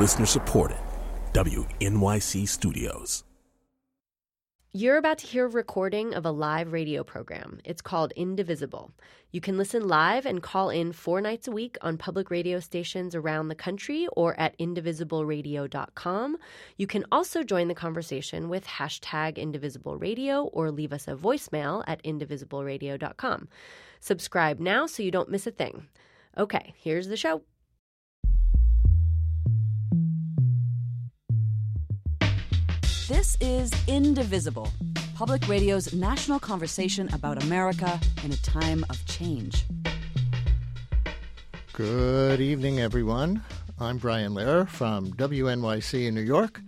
Listener supported. WNYC Studios. You're about to hear a recording of a live radio program. It's called Indivisible. You can listen live and call in four nights a week on public radio stations around the country or at indivisibleradio.com. You can also join the conversation with hashtag indivisibleradio or leave us a voicemail at indivisibleradio.com. Subscribe now so you don't miss a thing. Okay, here's the show. This is Indivisible, public radio's national conversation about America in a time of change. Good evening, everyone. I'm Brian Lehrer from WNYC in New York,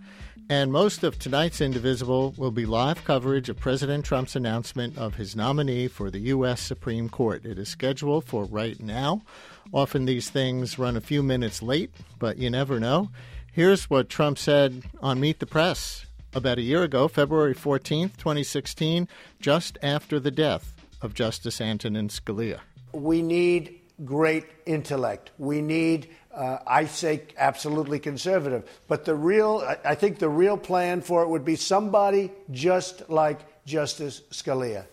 and most of tonight's Indivisible will be live coverage of President Trump's announcement of his nominee for the U.S. Supreme Court. It is scheduled for right now. Often these things run a few minutes late, but you never know. Here's what Trump said on Meet the Press about a year ago, February 14th, 2016, just after the death of Justice Antonin Scalia. We need great intellect. We need, uh, I say, absolutely conservative. But the real, I think the real plan for it would be somebody just like Justice Scalia.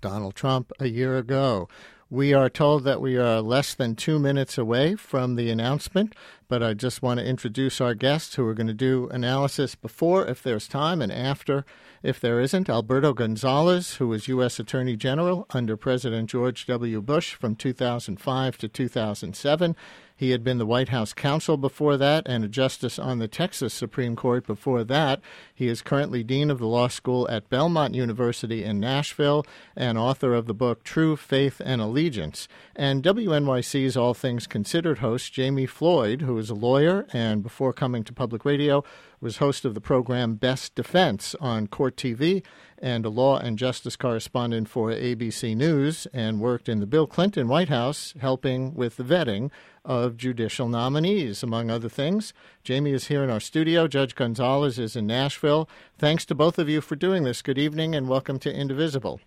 Donald Trump a year ago. We are told that we are less than two minutes away from the announcement, but I just want to introduce our guests who are going to do analysis before, if there's time, and after, if there isn't. Alberto Gonzales, who was U.S. Attorney General under President George W. Bush from 2005 to 2007. He had been the White House counsel before that and a justice on the Texas Supreme Court before that. He is currently dean of the law school at Belmont University in Nashville and author of the book True Faith and Allegiance. And WNYC's All Things Considered host Jami Floyd, who is a lawyer and before coming to public radio was host of the program Best Defense on Court TV and a law and justice correspondent for ABC News and worked in the Bill Clinton White House helping with the vetting of judicial nominees, among other things. Jami is here in our studio. Judge Gonzales is in Nashville. Thanks to both of you for doing this. Good evening and welcome to Indivisible.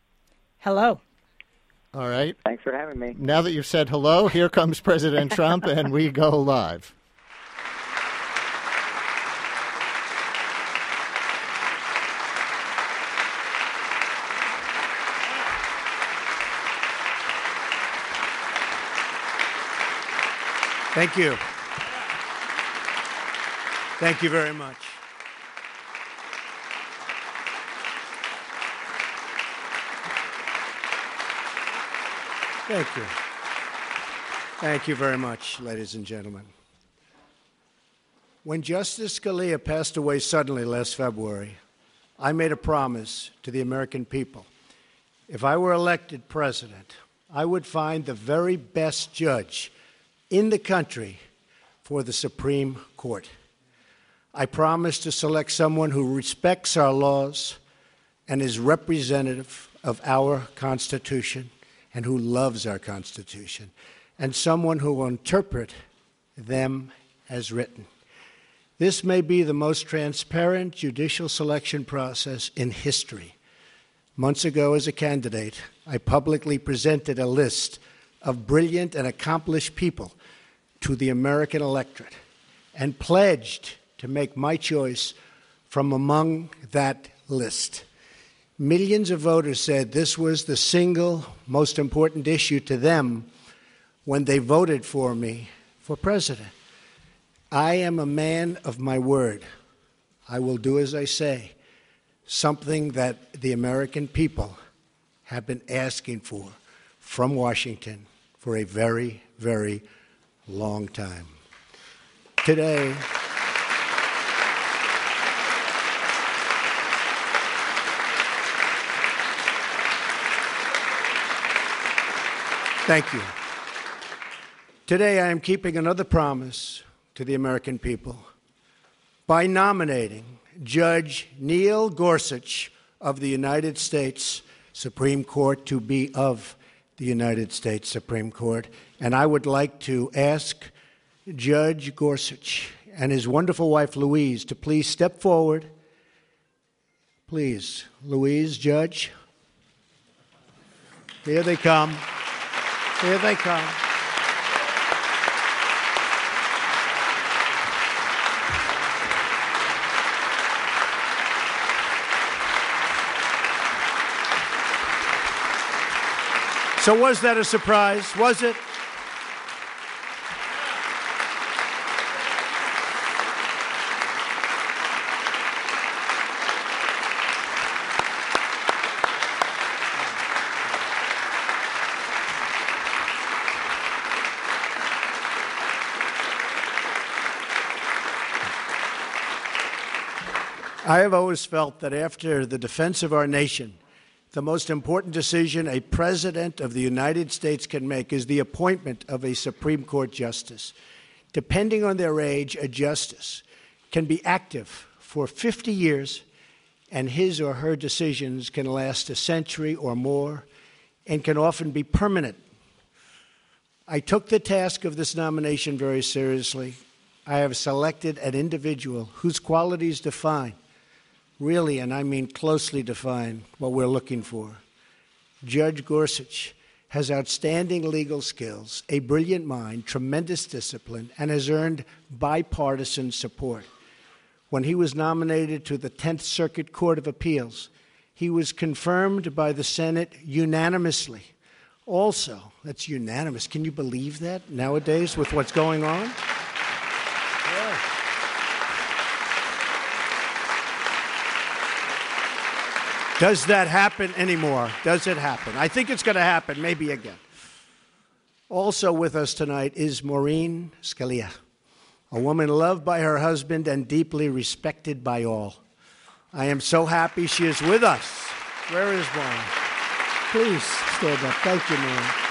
Hello. All right. Thanks for having me. Now that you've said hello, here comes President Trump and we go live. Thank you. Thank you very much. Thank you. Thank you very much, ladies and gentlemen. When Justice Scalia passed away suddenly last February, I made a promise to the American people. If I were elected president, I would find the very best judge in the country for the Supreme Court. I promise to select someone who respects our laws and is representative of our Constitution and who loves our Constitution, and someone who will interpret them as written. This may be the most transparent judicial selection process in history. Months ago, as a candidate, I publicly presented a list of brilliant and accomplished people to the American electorate and pledged to make my choice from among that list. Millions of voters said this was the single most important issue to them when they voted for me for president. I am a man of my word. I will do as I say, something that the American people have been asking for from Washington for a very, very long time. Today, Thank you. Today, I am keeping another promise to the American people by nominating Judge Neil Gorsuch of the United States Supreme Court to be of the United States Supreme Court. And I would like to ask Judge Gorsuch and his wonderful wife, Louise, to please step forward. Please, Louise, Judge. Here they come. Here they come. So, was that a surprise? Was it? I have always felt that after the defense of our nation, the most important decision a president of the United States can make is the appointment of a Supreme Court justice. Depending on their age, a justice can be active for 50 years, and his or her decisions can last a century or more and can often be permanent. I took the task of this nomination very seriously. I have selected an individual whose qualities define really, and I mean closely define what we're looking for. Judge Gorsuch has outstanding legal skills, a brilliant mind, tremendous discipline, and has earned bipartisan support. When he was nominated to the 10th Circuit Court of Appeals, he was confirmed by the Senate unanimously. Also, that's unanimous. Can you believe that nowadays with what's going on? Does that happen anymore? Does it happen? I think it's going to happen, maybe again. Also with us tonight is Maureen Scalia, a woman loved by her husband and deeply respected by all. I am so happy she is with us. Where is Maureen? Please stand up. Thank you, Maureen.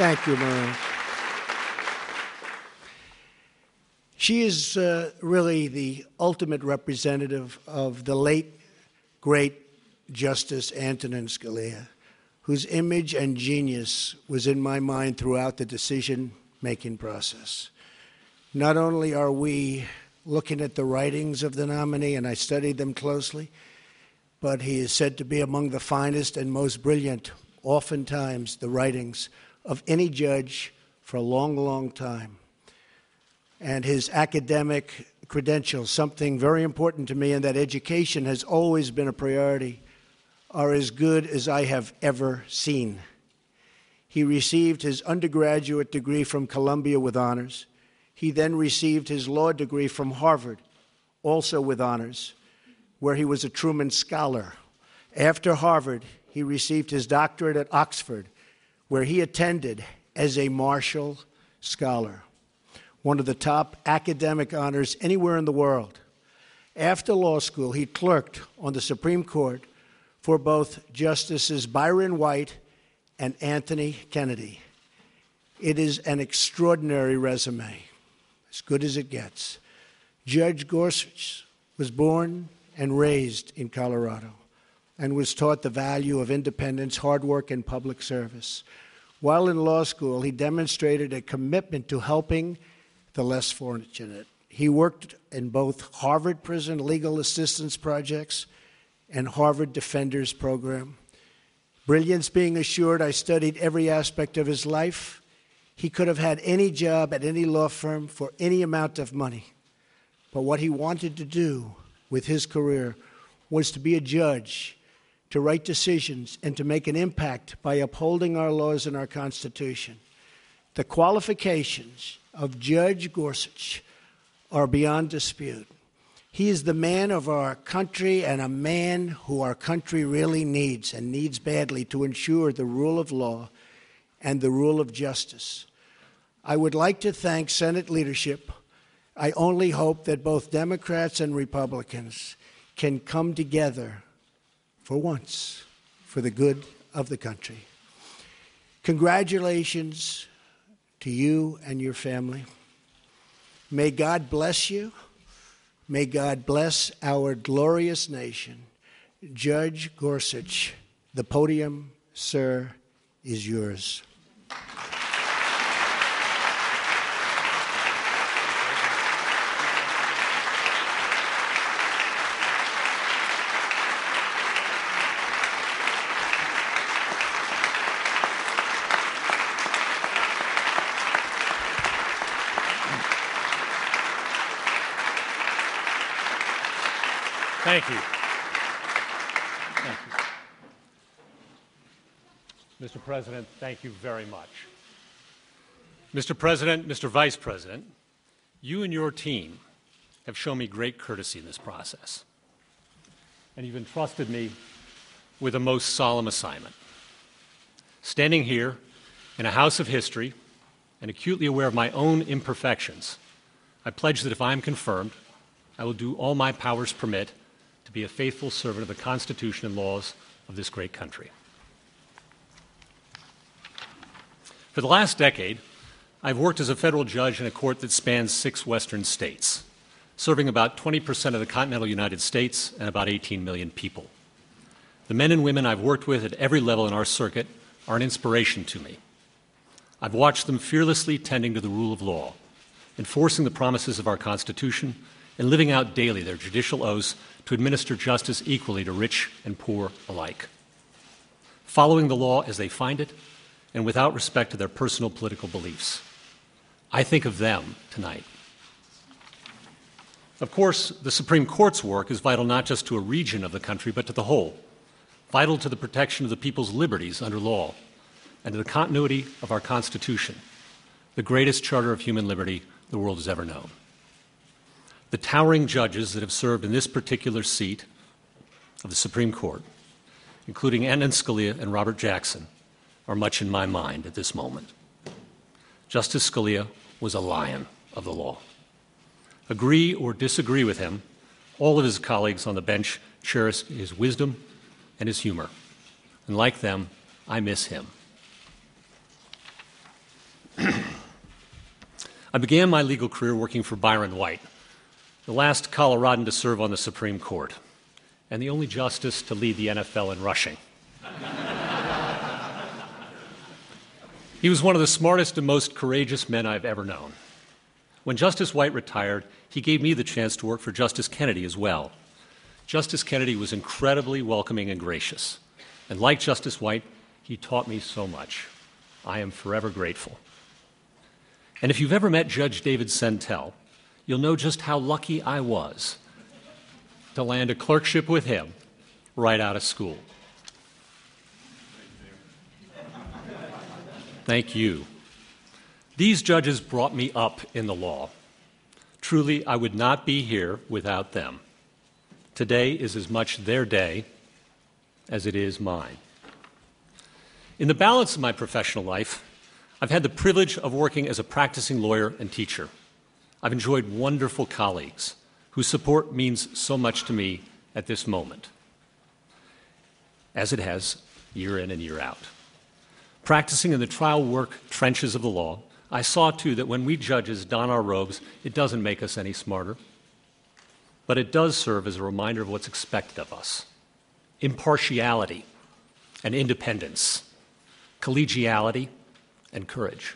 Thank you, Maureen. She is uh, really the ultimate representative of the late, great Justice Antonin Scalia, whose image and genius was in my mind throughout the decision making process. Not only are we looking at the writings of the nominee, and I studied them closely, but he is said to be among the finest and most brilliant, oftentimes, the writings of any judge for a long, long time. And his academic credentials, something very important to me, and that education has always been a priority, are as good as I have ever seen. He received his undergraduate degree from Columbia with honors. He then received his law degree from Harvard, also with honors, where he was a Truman Scholar. After Harvard, he received his doctorate at Oxford where he attended as a Marshall Scholar, one of the top academic honors anywhere in the world. After law school, he clerked on the Supreme Court for both Justices Byron White and Anthony Kennedy. It is an extraordinary resume, as good as it gets. Judge Gorsuch was born and raised in Colorado and was taught the value of independence, hard work, and public service. While in law school, he demonstrated a commitment to helping the less fortunate. He worked in both Harvard Prison Legal Assistance Projects and Harvard Defenders Program. Brilliance being assured, I studied every aspect of his life. He could have had any job at any law firm for any amount of money. But what he wanted to do with his career was to be a judge to write decisions and to make an impact by upholding our laws and our Constitution. The qualifications of Judge Gorsuch are beyond dispute. He is the man of our country and a man who our country really needs and needs badly to ensure the rule of law and the rule of justice. I would like to thank Senate leadership. I only hope that both Democrats and Republicans can come together for once for the good of the country. Congratulations to you and your family. May God bless you. May God bless our glorious nation. Judge Gorsuch, the podium, sir, is yours. Thank you. Thank you. Mr. President, thank you very much. Mr. President, Mr. Vice President, you and your team have shown me great courtesy in this process. And you've entrusted me with a most solemn assignment. Standing here in a house of history and acutely aware of my own imperfections, I pledge that if I am confirmed, I will do all my powers permit to be a faithful servant of the Constitution and laws of this great country. For the last decade, I've worked as a federal judge in a court that spans six western states, serving about 20% of the continental United States and about 18 million people. The men and women I've worked with at every level in our circuit are an inspiration to me. I've watched them fearlessly tending to the rule of law, enforcing the promises of our Constitution, and living out daily their judicial oaths to administer justice equally to rich and poor alike. Following the law as they find it, and without respect to their personal political beliefs. I think of them tonight. Of course, the Supreme Court's work is vital not just to a region of the country, but to the whole, vital to the protection of the people's liberties under law, and to the continuity of our Constitution, the greatest charter of human liberty the world has ever known. The towering judges that have served in this particular seat of the Supreme Court, including Antonin Scalia and Robert Jackson, are much in my mind at this moment. Justice Scalia was a lion of the law. Agree or disagree with him, all of his colleagues on the bench cherish his wisdom and his humor. And like them, I miss him. I began my legal career working for Byron White, the last Coloradan to serve on the Supreme Court, and the only justice to lead the NFL in rushing. he was one of the smartest and most courageous men I've ever known. When Justice White retired, he gave me the chance to work for Justice Kennedy as well. Justice Kennedy was incredibly welcoming and gracious. And like Justice White, he taught me so much. I am forever grateful. And if you've ever met Judge David Sentelle, you'll know just how lucky I was to land a clerkship with him right out of school. Thank you. These judges brought me up in the law. Truly, I would not be here without them. Today is as much their day as it is mine. In the balance of my professional life, I've had the privilege of working as a practicing lawyer and teacher. I've enjoyed wonderful colleagues whose support means so much to me at this moment, as it has year in and year out. Practicing in the trial work trenches of the law, I saw too that when we judges don our robes, it doesn't make us any smarter, but it does serve as a reminder of what's expected of us impartiality and independence, collegiality and courage.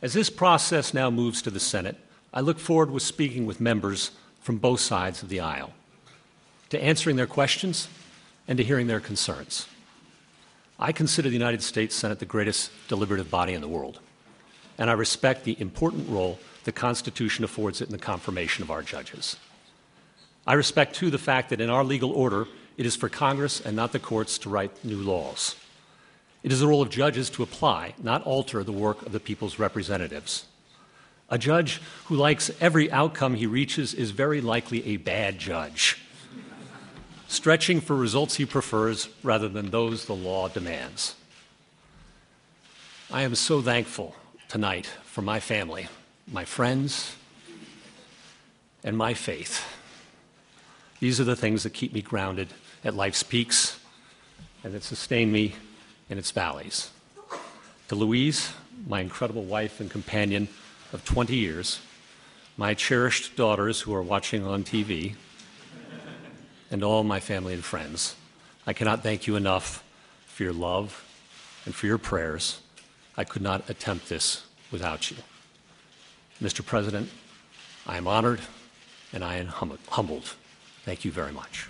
As this process now moves to the Senate, I look forward to speaking with members from both sides of the aisle, to answering their questions and to hearing their concerns. I consider the United States Senate the greatest deliberative body in the world, and I respect the important role the Constitution affords it in the confirmation of our judges. I respect, too, the fact that in our legal order, it is for Congress and not the courts to write new laws. It is the role of judges to apply, not alter, the work of the people's representatives. A judge who likes every outcome he reaches is very likely a bad judge, stretching for results he prefers rather than those the law demands. I am so thankful tonight for my family, my friends, and my faith. These are the things that keep me grounded at life's peaks and that sustain me in its valleys. To Louise, my incredible wife and companion of 20 years, my cherished daughters who are watching on TV, and all my family and friends, I cannot thank you enough for your love and for your prayers. I could not attempt this without you. Mr. President, I am honored and I am hum- humbled. Thank you very much.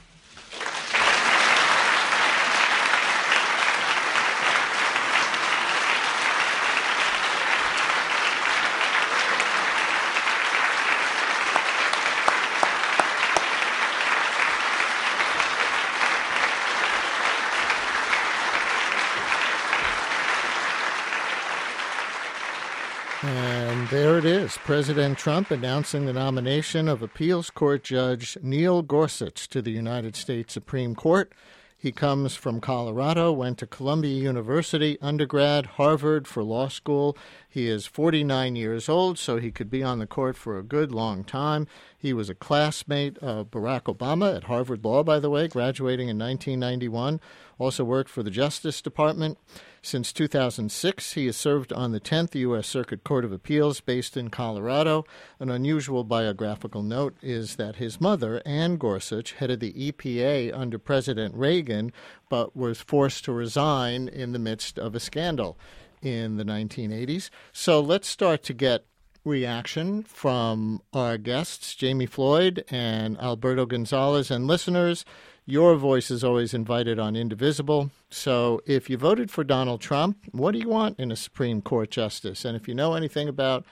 is President Trump announcing the nomination of appeals court judge Neil Gorsuch to the United States Supreme Court. He comes from Colorado, went to Columbia University undergrad, Harvard for law school. He is 49 years old, so he could be on the court for a good long time. He was a classmate of Barack Obama at Harvard Law, by the way, graduating in 1991. Also worked for the Justice Department. Since 2006, he has served on the 10th U.S. Circuit Court of Appeals based in Colorado. An unusual biographical note is that his mother, Anne Gorsuch, headed the EPA under President Reagan, but was forced to resign in the midst of a scandal in the 1980s. So let's start to get reaction from our guests, Jami Floyd and Alberto Gonzales, and listeners. Your voice is always invited on Indivisible. So if you voted for Donald Trump, what do you want in a Supreme Court justice? And if you know anything about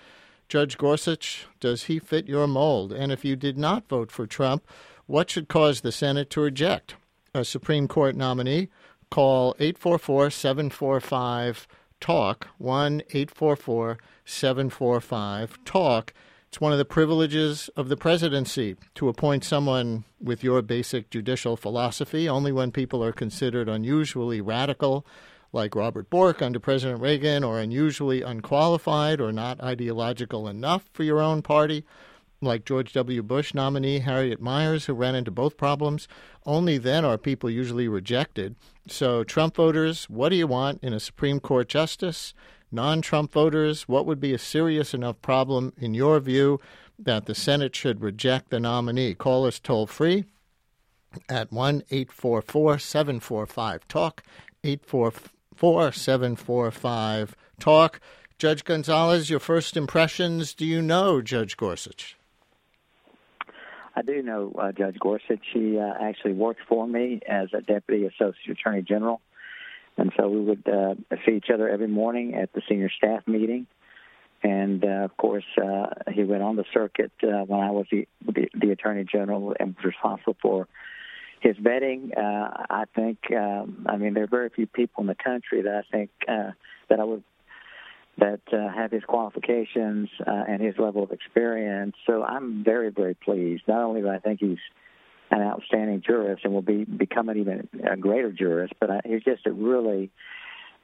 Judge Gorsuch, does he fit your mold? And if you did not vote for Trump, what should cause the Senate to reject a Supreme Court nominee? Call 844 745 TALK, 1 844 745 TALK it's one of the privileges of the presidency to appoint someone with your basic judicial philosophy. Only when people are considered unusually radical, like Robert Bork under President Reagan, or unusually unqualified or not ideological enough for your own party, like George W. Bush nominee Harriet Miers, who ran into both problems, only then are people usually rejected. So, Trump voters, what do you want in a Supreme Court justice? Non Trump voters? What would be a serious enough problem, in your view, that the Senate should reject the nominee? Call us toll free at 1 844 745 TALK, 844 745 TALK. Judge Gonzales, your first impressions. Do you know Judge Gorsuch? I do know uh, Judge Gorsuch. She uh, actually worked for me as a deputy associate attorney general and so we would uh, see each other every morning at the senior staff meeting. And uh, of course, uh, he went on the circuit uh, when I was the, the, the attorney general and was responsible for his vetting. Uh, I think, um, I mean, there are very few people in the country that I think uh, that I would that uh, have his qualifications uh, and his level of experience. So I'm very, very pleased. Not only do I think he's an outstanding jurist and will be become an even a greater jurist. But I, he's just a really,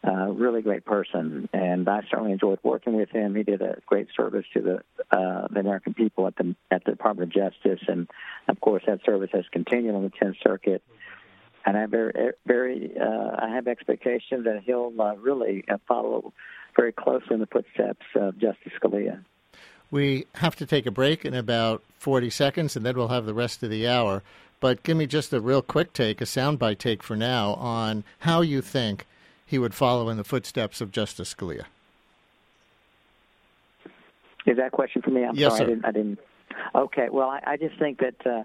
uh, really great person, and I certainly enjoyed working with him. He did a great service to the uh, the American people at the at the Department of Justice, and of course that service has continued on the Tenth Circuit. And I very, very, uh, I have expectations that he'll uh, really uh, follow very closely in the footsteps of Justice Scalia. We have to take a break in about 40 seconds, and then we'll have the rest of the hour. But give me just a real quick take, a soundbite take for now, on how you think he would follow in the footsteps of Justice Scalia. Is that a question for me? I'm yes, sorry, sir. I didn't, I didn't. Okay, well, I, I just think that uh,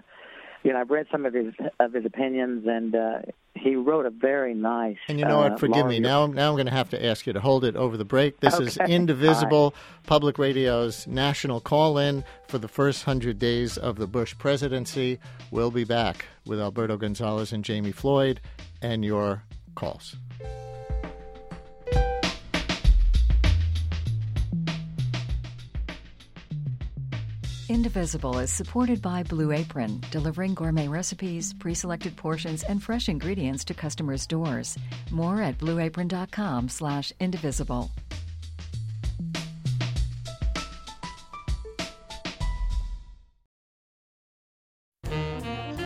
you know I've read some of his of his opinions, and uh, he wrote a very nice. And you know uh, what? Forgive me. Now, now I'm going to have to ask you to hold it over the break. This okay. is Indivisible, Public Radio's national call-in for the first hundred days of the Bush presidency. We'll be back with Alberto Gonzales and Jami Floyd, and your calls. Indivisible is supported by Blue Apron, delivering gourmet recipes, pre selected portions, and fresh ingredients to customers' doors. More at blueapron.com slash indivisible.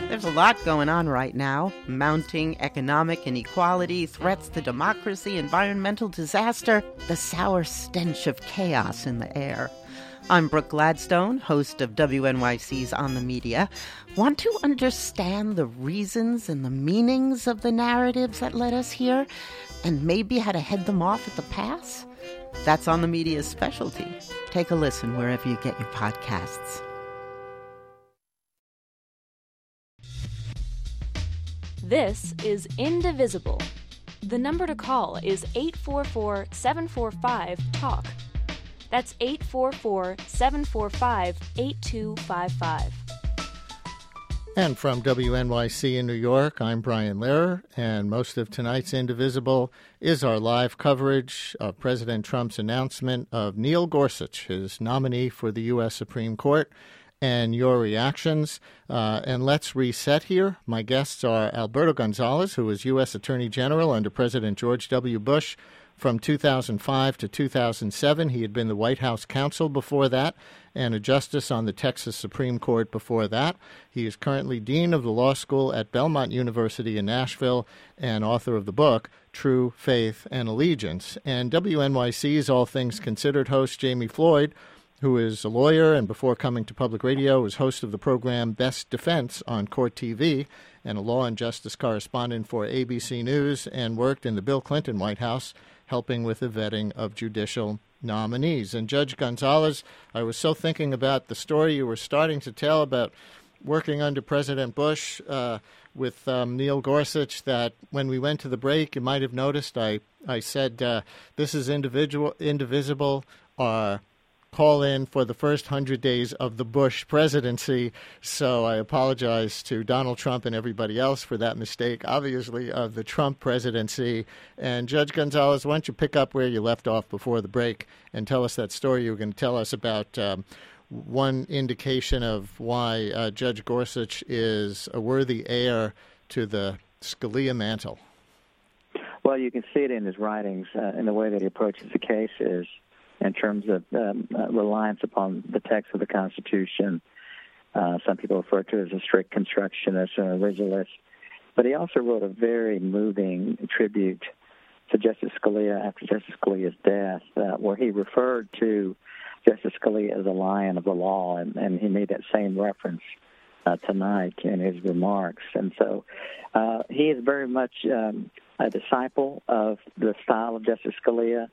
There's a lot going on right now mounting economic inequality, threats to democracy, environmental disaster, the sour stench of chaos in the air. I'm Brooke Gladstone, host of WNYC's On the Media. Want to understand the reasons and the meanings of the narratives that led us here, and maybe how to head them off at the pass? That's On the Media's specialty. Take a listen wherever you get your podcasts. This is Indivisible. The number to call is 844 745 TALK. That's 844 745 8255. And from WNYC in New York, I'm Brian Lehrer, and most of tonight's Indivisible is our live coverage of President Trump's announcement of Neil Gorsuch, his nominee for the U.S. Supreme Court, and your reactions. Uh, and let's reset here. My guests are Alberto Gonzales, who was U.S. Attorney General under President George W. Bush from 2005 to 2007. He had been the White House counsel before that and a justice on the Texas Supreme Court before that. He is currently dean of the law school at Belmont University in Nashville and author of the book True Faith and Allegiance. And WNYC's All Things Considered host Jami Floyd who is a lawyer and before coming to public radio was host of the program Best Defense on Court TV and a law and justice correspondent for ABC News and worked in the Bill Clinton White House helping with the vetting of judicial nominees. And Judge Gonzales, I was so thinking about the story you were starting to tell about working under President Bush uh, with um, Neil Gorsuch that when we went to the break, you might have noticed I, I said, uh, This is individual, indivisible. Uh, call in for the first 100 days of the Bush presidency. So I apologize to Donald Trump and everybody else for that mistake, obviously, of the Trump presidency. And Judge Gonzales, why don't you pick up where you left off before the break and tell us that story you were going to tell us about. Um, one indication of why uh, Judge Gorsuch is a worthy heir to the Scalia mantle. Well, you can see it in his writings, uh, in the way that he approaches the cases in terms of um, uh, reliance upon the text of the Constitution. Uh, some people refer to it as a strict constructionist or originalist. But he also wrote a very moving tribute to Justice Scalia after Justice Scalia's death, uh, where he referred to Justice Scalia as a lion of the law, and, and he made that same reference uh, tonight in his remarks. And so uh, he is very much um, a disciple of the style of Justice Scalia.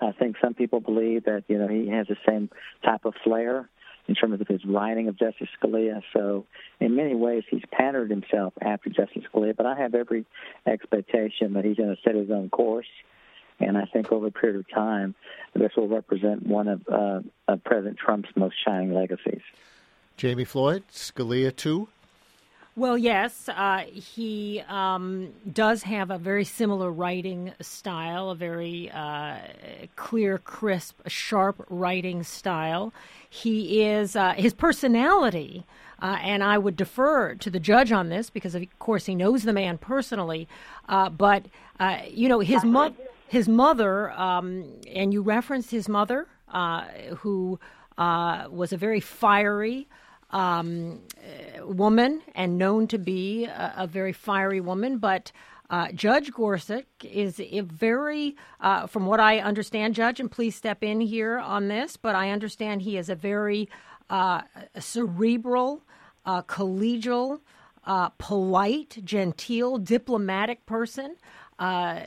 I think some people believe that you know he has the same type of flair in terms of his writing of Justice Scalia. So in many ways, he's patterned himself after Justice Scalia. But I have every expectation that he's going to set his own course. And I think over a period of time, this will represent one of, uh, of President Trump's most shining legacies. Jami Floyd, Scalia too. Well, yes, uh, he um, does have a very similar writing style, a very uh, clear, crisp, sharp writing style. He is uh, his personality, uh, and I would defer to the judge on this because, of course, he knows the man personally. Uh, but uh, you know, his mother, his mother, um, and you referenced his mother, who was a very fiery um, woman and known to be a, a very fiery woman, but. Uh, Judge Gorsuch is a very, uh, from what I understand, Judge, and please step in here on this, but I understand he is a very uh, cerebral, uh, collegial, uh, polite, genteel, diplomatic person. Uh,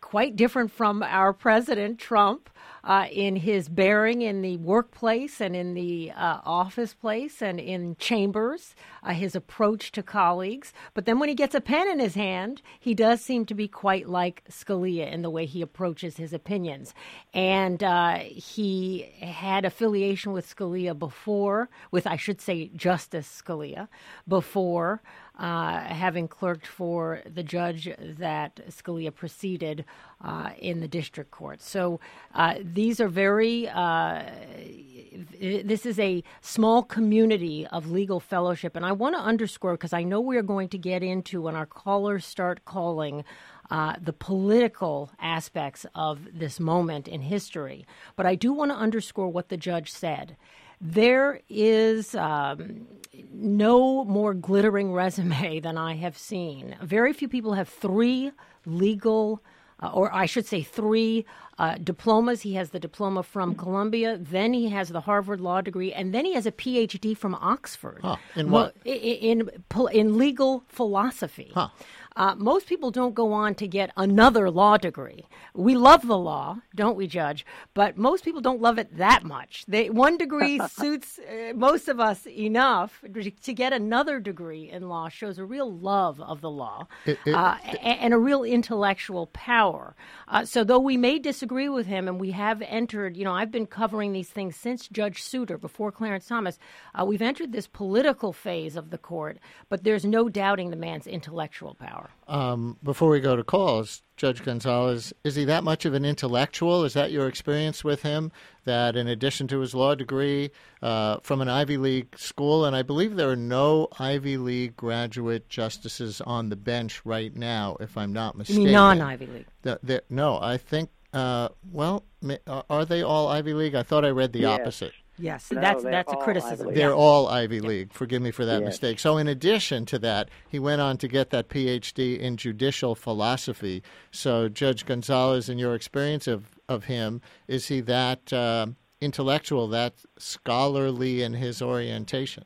quite different from our president, Trump, uh, in his bearing in the workplace and in the uh, office place and in chambers, uh, his approach to colleagues. But then when he gets a pen in his hand, he does seem to be quite like Scalia in the way he approaches his opinions. And uh, he had affiliation with Scalia before, with, I should say, Justice Scalia, before uh, having clerked for the judge that Scalia preceded uh, in the district court. So uh, these are very, uh, this is a small community of legal fellowship. And I want to underscore, because I know we're going to get into when our callers start calling. Uh, the political aspects of this moment in history. But I do want to underscore what the judge said. There is um, no more glittering resume than I have seen. Very few people have three legal, uh, or I should say, three uh, diplomas. He has the diploma from Columbia, then he has the Harvard Law degree, and then he has a PhD from Oxford. Huh. In what? in, in, in legal philosophy. Huh. Uh, most people don't go on to get another law degree. We love the law, don't we, Judge? But most people don't love it that much. They, one degree suits uh, most of us enough. To get another degree in law shows a real love of the law it, it, uh, and a real intellectual power. Uh, so, though we may disagree with him, and we have entered, you know, I've been covering these things since Judge Souter, before Clarence Thomas, uh, we've entered this political phase of the court, but there's no doubting the man's intellectual power. Um, before we go to calls, Judge Gonzales, is he that much of an intellectual? Is that your experience with him? That in addition to his law degree uh, from an Ivy League school, and I believe there are no Ivy League graduate justices on the bench right now, if I'm not mistaken. non Ivy League? The, the, no, I think. Uh, well, are they all Ivy League? I thought I read the yes. opposite. Yes, no, that's that's a criticism. They're all Ivy League. Forgive me for that yes. mistake. So, in addition to that, he went on to get that PhD in judicial philosophy. So, Judge Gonzales, in your experience of of him, is he that uh, intellectual, that scholarly in his orientation?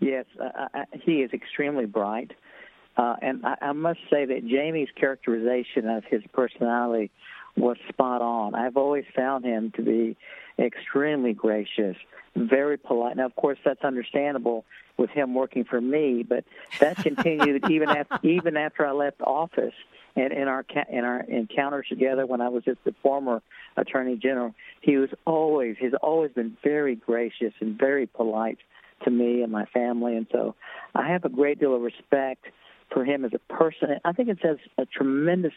Yes, uh, uh he is extremely bright. Uh, and I, I must say that Jami's characterization of his personality was spot on. I've always found him to be extremely gracious, very polite. Now, of course, that's understandable with him working for me, but that continued even after even after I left office. And in our in our encounters together when I was just the former attorney general, he was always he's always been very gracious and very polite to me and my family, and so I have a great deal of respect for him as a person. I think it says a tremendous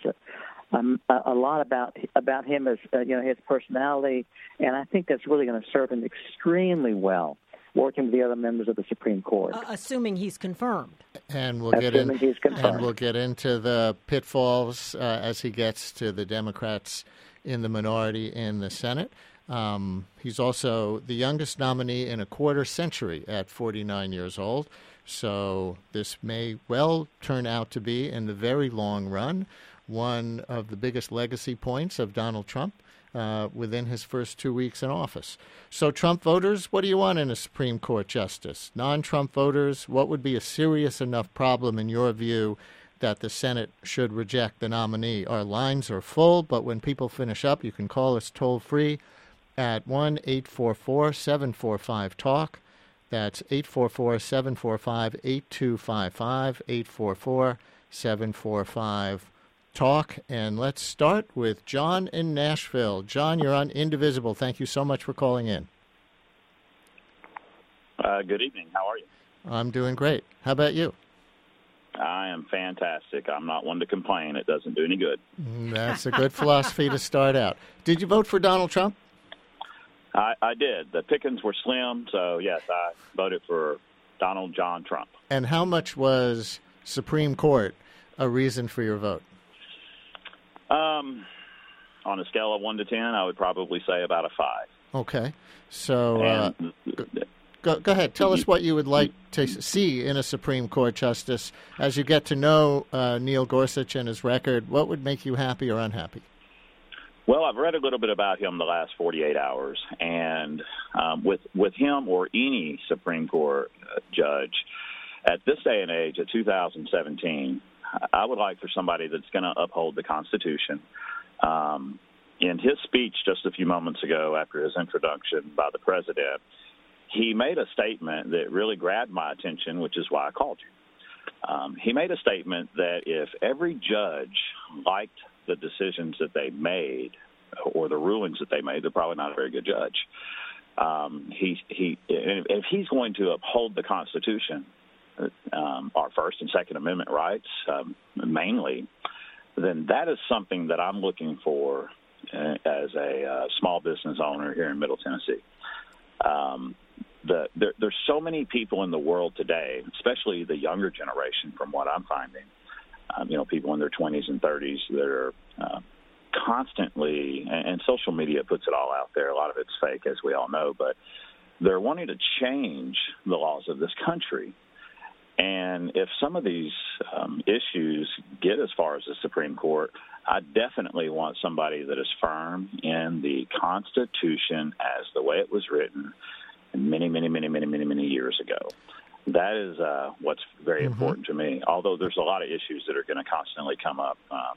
um, a, a lot about about him as uh, you know his personality, and I think that's really going to serve him extremely well working with the other members of the Supreme Court. Uh, assuming he's confirmed. And we'll get in, and we'll get into the pitfalls uh, as he gets to the Democrats in the minority in the Senate. Um, he's also the youngest nominee in a quarter century at 49 years old. So this may well turn out to be, in the very long run, one of the biggest legacy points of Donald Trump uh, within his first two weeks in office. So, Trump voters, what do you want in a Supreme Court justice? Non Trump voters, what would be a serious enough problem in your view that the Senate should reject the nominee? Our lines are full, but when people finish up, you can call us toll free at 1 844 745 TALK. That's 844 745 8255, 844 745 talk. And let's start with John in Nashville. John, you're on Indivisible. Thank you so much for calling in. Uh, good evening. How are you? I'm doing great. How about you? I am fantastic. I'm not one to complain. It doesn't do any good. Mm, that's a good philosophy to start out. Did you vote for Donald Trump? I, I did. The pickings were slim, so yes, I voted for Donald John Trump. And how much was Supreme Court a reason for your vote? Um, on a scale of one to ten, I would probably say about a five. Okay, so uh, go, go ahead. Tell us what you would like to see in a Supreme Court justice as you get to know uh, Neil Gorsuch and his record. What would make you happy or unhappy? Well, I've read a little bit about him the last 48 hours, and um, with with him or any Supreme Court uh, judge at this day and age, at 2017, I would like for somebody that's going to uphold the Constitution. Um, in his speech just a few moments ago after his introduction by the president, he made a statement that really grabbed my attention, which is why I called you. Um, he made a statement that if every judge liked the decisions that they made or the rulings that they made, they're probably not a very good judge. Um, he he if he's going to uphold the Constitution, um, our First and Second Amendment rights um, mainly, then that is something that I'm looking for uh, as a uh, small business owner here in Middle Tennessee. Um, the, there, there's so many people in the world today, especially the younger generation, from what I'm finding. Um, you know, people in their 20s and 30s that are uh, constantly, and, and social media puts it all out there. A lot of it's fake, as we all know, but they're wanting to change the laws of this country and if some of these um, issues get as far as the Supreme Court, I definitely want somebody that is firm in the Constitution as the way it was written many, many, many, many, many, many years ago. that is uh, what's very Mhm. important to me. Although there's a lot of issues that are going to constantly come up um,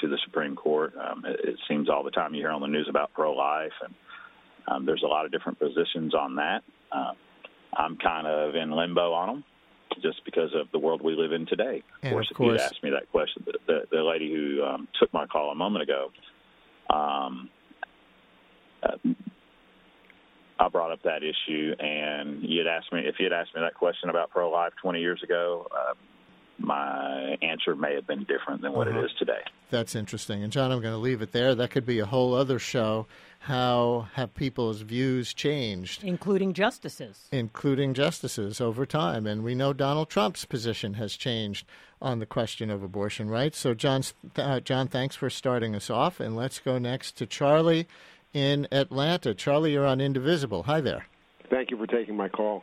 to the Supreme Court. Um, it, it seems all the time you hear on the news about pro-life, and um, there's a lot of different positions on that. Uh, I'm kind of in limbo on them, just because of the world we live in today. Of course, of if course- you'd asked me that question, the, the, the lady who um, took my call a moment ago. Um, uh, I brought up that issue, and you'd asked me if you'd asked me that question about pro life 20 years ago. Uh, my answer may have been different than what Uh-huh. it is today. That's interesting. And John, I'm going to leave it there. That could be a whole other show. How have people's views changed, including justices? including justices, over time? And we know Donald Trump's position has changed on the question of abortion rights. So, John, uh, John, thanks for starting us off. And let's go next to Charlie in Atlanta. Charlie, you're on Indivisible. Hi there. Thank you for taking my call.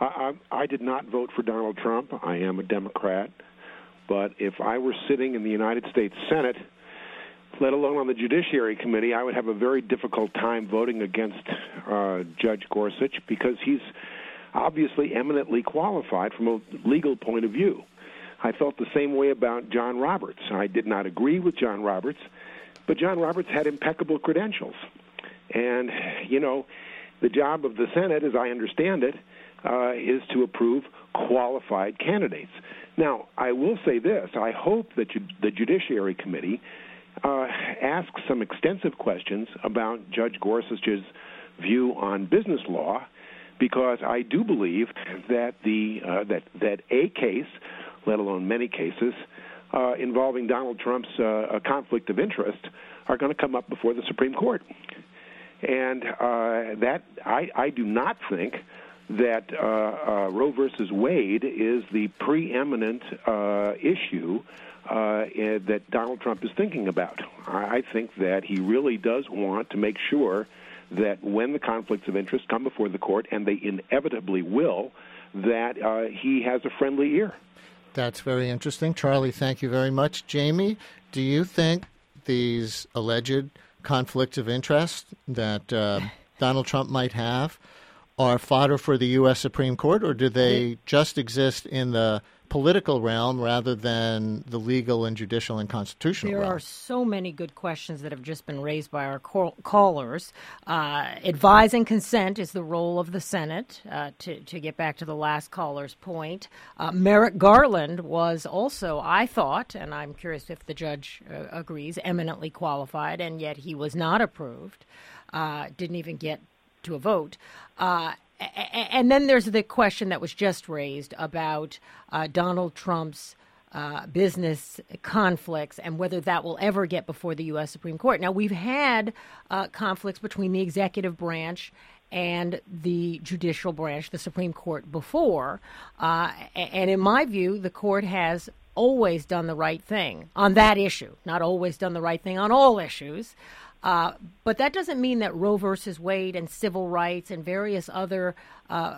I, I, I did not vote for Donald Trump. I am a Democrat. But if I were sitting in the United States Senate, let alone on the Judiciary Committee, I would have a very difficult time voting against uh, Judge Gorsuch because he's obviously eminently qualified from a legal point of view. I felt the same way about John Roberts. I did not agree with John Roberts, but John Roberts had impeccable credentials. And, you know, the job of the Senate, as I understand it, uh, is to approve qualified candidates. Now, I will say this I hope that ju- the Judiciary Committee uh, asks some extensive questions about Judge Gorsuch's view on business law, because I do believe that the uh, that that a case, let alone many cases, uh, involving Donald Trump's uh, conflict of interest, are going to come up before the Supreme Court, and uh, that I, I do not think that uh, Roe versus Wade is the preeminent issue uh, eh, that Donald Trump is thinking about. I I think that he really does want to make sure that when the conflicts of interest come before the court, and they inevitably will, that uh, he has a friendly ear. That's very interesting. Charlie, thank you very much. Jami, do you think these alleged conflicts of interest that uh, Donald Trump might have are fodder for the U.S. Supreme Court, or do they just exist in the political realm rather than the legal and judicial and constitutional There realm? are so many good questions that have just been raised by our call- callers. Uh, advising consent is the role of the Senate. Uh, to, to get back to the last caller's point, uh, Merrick Garland was also, I thought, and I'm curious if the judge uh, agrees, eminently qualified, and yet he was not approved. Uh, didn't even get to a vote. Uh, and then there's the question that was just raised about uh, Donald Trump's uh, business conflicts and whether that will ever get before the U.S. Supreme Court. Now, we've had uh, conflicts between the executive branch and the judicial branch, the Supreme Court, before. Uh, and in my view, the court has always done the right thing on that issue, not always done the right thing on all issues. Uh, but that doesn't mean that Roe versus Wade and civil rights and various other uh,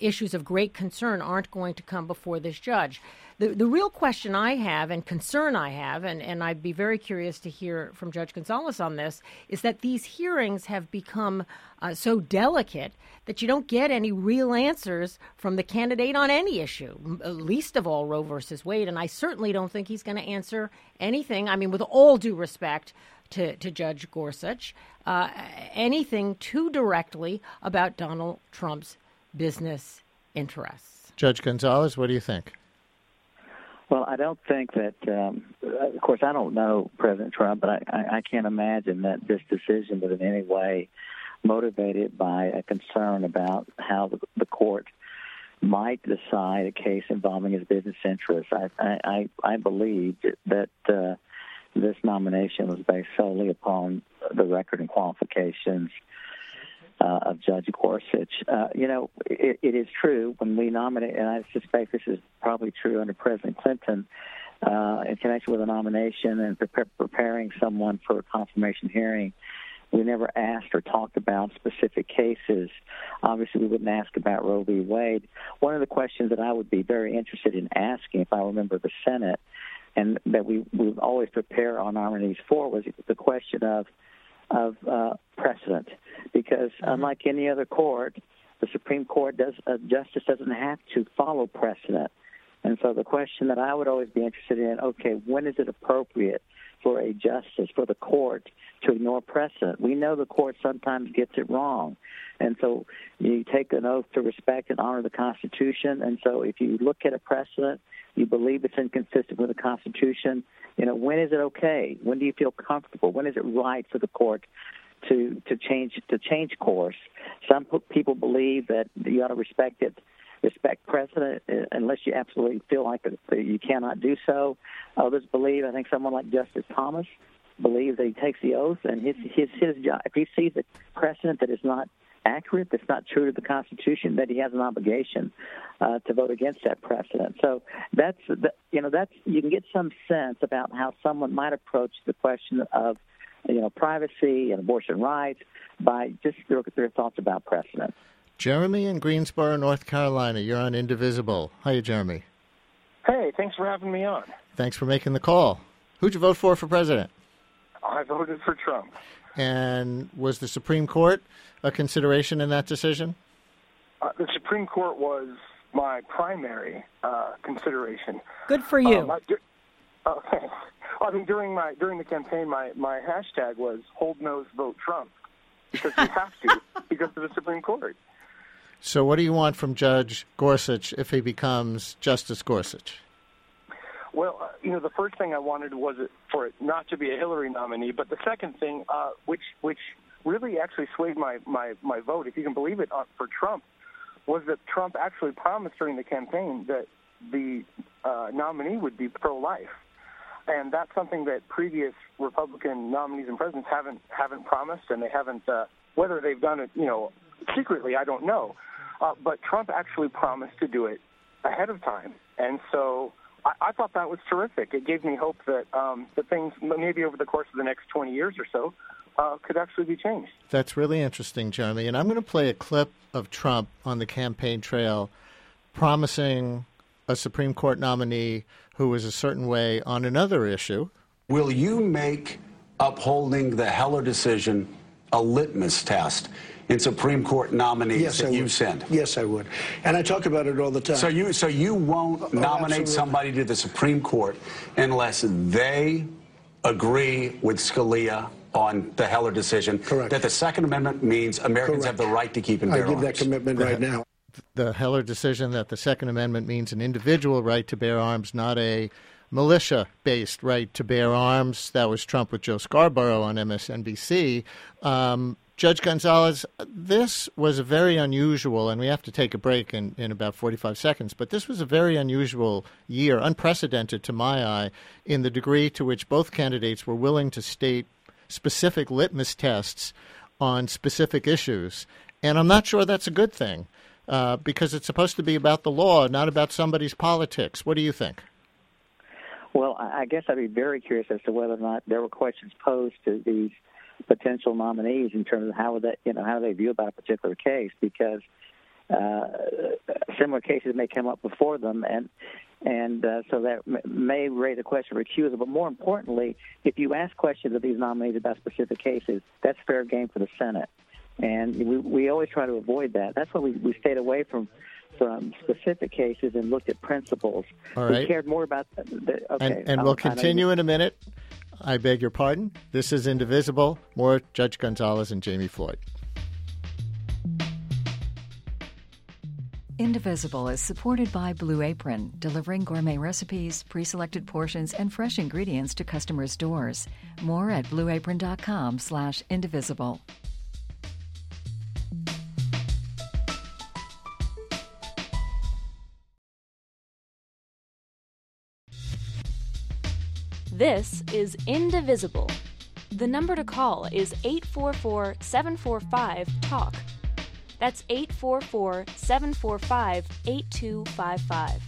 issues of great concern aren't going to come before this judge. The, the real question I have and concern I have, and, and I'd be very curious to hear from Judge Gonzales on this, is that these hearings have become uh, so delicate that you don't get any real answers from the candidate on any issue, uh, least of all Roe versus Wade. And I certainly don't think he's going to answer anything. I mean, with all due respect, to, to Judge Gorsuch uh, anything too directly about Donald Trump's business interests. Judge Gonzales, what do you think? Well, I don't think that. Um, of course, I don't know President Trump, but I, I, I can't imagine that this decision was in any way motivated by a concern about how the, the court might decide a case involving his business interests. I I, I I believe that uh, this nomination was based solely upon the record and qualifications uh, of Judge Gorsuch. Uh, you know, it, it is true when we nominate, and I suspect this is probably true under President Clinton, uh, in connection with a nomination and prepare, preparing someone for a confirmation hearing. We never asked or talked about specific cases. Obviously, we wouldn't ask about Roe v. Wade. One of the questions that I would be very interested in asking, if I remember the Senate, and that we we always prepare on our nominees for, was the question of of uh, precedent, because unlike any other court, the Supreme Court does a justice doesn't have to follow precedent. And so the question that I would always be interested in, okay, when is it appropriate for a justice, for the court to ignore precedent? We know the court sometimes gets it wrong. And so you take an oath to respect and honor the Constitution. And so if you look at a precedent, you believe it's inconsistent with the Constitution, you know, when is it okay? When do you feel comfortable? When is it right for the court to to change to change course? Some people believe that you ought to respect it respect precedent uh, unless you absolutely feel like you cannot do so. Others believe, I think someone like Justice Thomas believes that he takes the oath and his his his job. If he sees a precedent that is not accurate, that's not true to the Constitution, that he has an obligation uh, to vote against that precedent. So that's you know that's you can get some sense about how someone might approach the question of you know privacy and abortion rights by just their, their thoughts about precedent. Jeremy in Greensboro, North Carolina. You're on Indivisible. Hi, Jeremy. Hey, thanks for having me on. Thanks for making the call. Who'd you vote for for president? I voted for Trump. And was the Supreme Court a consideration in that decision? Uh, the Supreme Court was my primary uh, consideration. Good for you. Um, I, uh, I mean, during my during the campaign, my my hashtag was "Hold Nose Vote Trump" because we have to because of the Supreme Court. So, what do you want from Judge Gorsuch if he becomes Justice Gorsuch? Well, uh, you know, the first thing I wanted was for it not to be a Hillary nominee, but the second thing, uh, which which really actually swayed my my my vote, if you can believe it, uh, for Trump, was that Trump actually promised during the campaign that the uh, nominee would be pro-life, and that's something that previous Republican nominees and presidents haven't haven't promised, and they haven't. Uh, whether they've done it, you know, secretly, I don't know. Uh, but Trump actually promised to do it ahead of time, and so I, I thought that was terrific. It gave me hope that um, that things maybe over the course of the next 20 years or so uh, could actually be changed. That's really interesting, Jeremy. And I'm going to play a clip of Trump on the campaign trail promising a Supreme Court nominee who was a certain way on another issue. Will you make upholding the Heller decision a litmus test? In Supreme Court nominees yes, that I you would. send? Yes, I would. And I talk about it all the time. So you so you won't oh, nominate absolutely. somebody to the Supreme Court unless they agree with Scalia on the Heller decision Correct. that the Second Amendment means Americans Correct. have the right to keep and bear arms. I give arms. that commitment right now. The Heller decision that the Second Amendment means an individual right to bear arms, not a militia based right to bear arms. That was Trump with Joe Scarborough on MSNBC. Um, Judge Gonzales, this was a very unusual, and we have to take a break in, in about 45 seconds, but this was a very unusual year, unprecedented to my eye, in the degree to which both candidates were willing to state specific litmus tests on specific issues. And I'm not sure that's a good thing uh, because it's supposed to be about the law, not about somebody's politics. What do you think? Well, I guess I'd be very curious as to whether or not there were questions posed to these potential nominees in terms of how they, you know, how they view about a particular case, because uh, similar cases may come up before them, and and uh, so that may raise a question of recusal. But more importantly, if you ask questions of these nominees about specific cases, that's fair game for the Senate, and we we always try to avoid that. That's why we we stayed away from from specific cases and looked at principles. All right. We cared more about the. the okay, and, and we'll continue in a minute. I beg your pardon. This is Indivisible. More Judge Gonzales and Jami Floyd. Indivisible is supported by Blue Apron, delivering gourmet recipes, pre selected portions, and fresh ingredients to customers' doors. More at blueapron.com slash indivisible. This is Indivisible. The number to call is 844 745 TALK. That's 844 745 8255.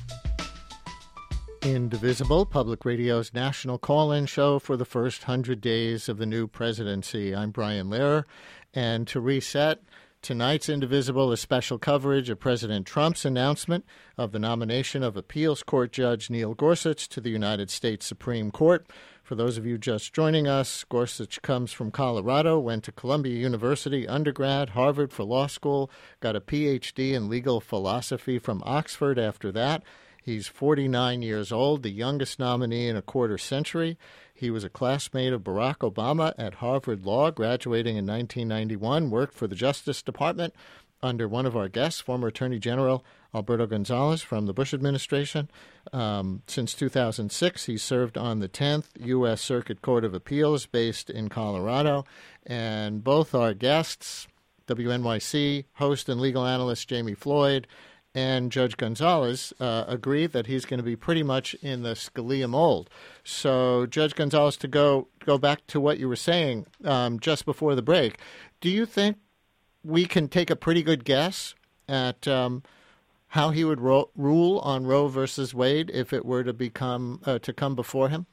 Indivisible, Public Radio's national call in show for the first 100 days of the new presidency. I'm Brian Lehrer. And to reset, Tonight's Indivisible is special coverage of President Trump's announcement of the nomination of appeals court judge Neil Gorsuch to the United States Supreme Court For those of you just joining us, Gorsuch comes from Colorado, went to Columbia University undergrad, Harvard for law school, got a PhD in legal philosophy from Oxford after that. He's 49 years old, the youngest nominee in a quarter century. He was a classmate of Barack Obama at Harvard Law, graduating in 1991, worked for the Justice Department under one of our guests, former Attorney General Alberto Gonzales from the Bush administration. Um, since 2006, he served on the 10th U.S. Circuit Court of Appeals based in Colorado. And both our guests, WNYC host and legal analyst Jami Floyd and Judge Gonzales, uh, agree that he's going to be pretty much in the Scalia mold. So, Judge Gonzales, to go go back to what you were saying um, just before the break, do you think we can take a pretty good guess at um, how he would ro- rule on Roe versus Wade if it were to become uh, to come before him?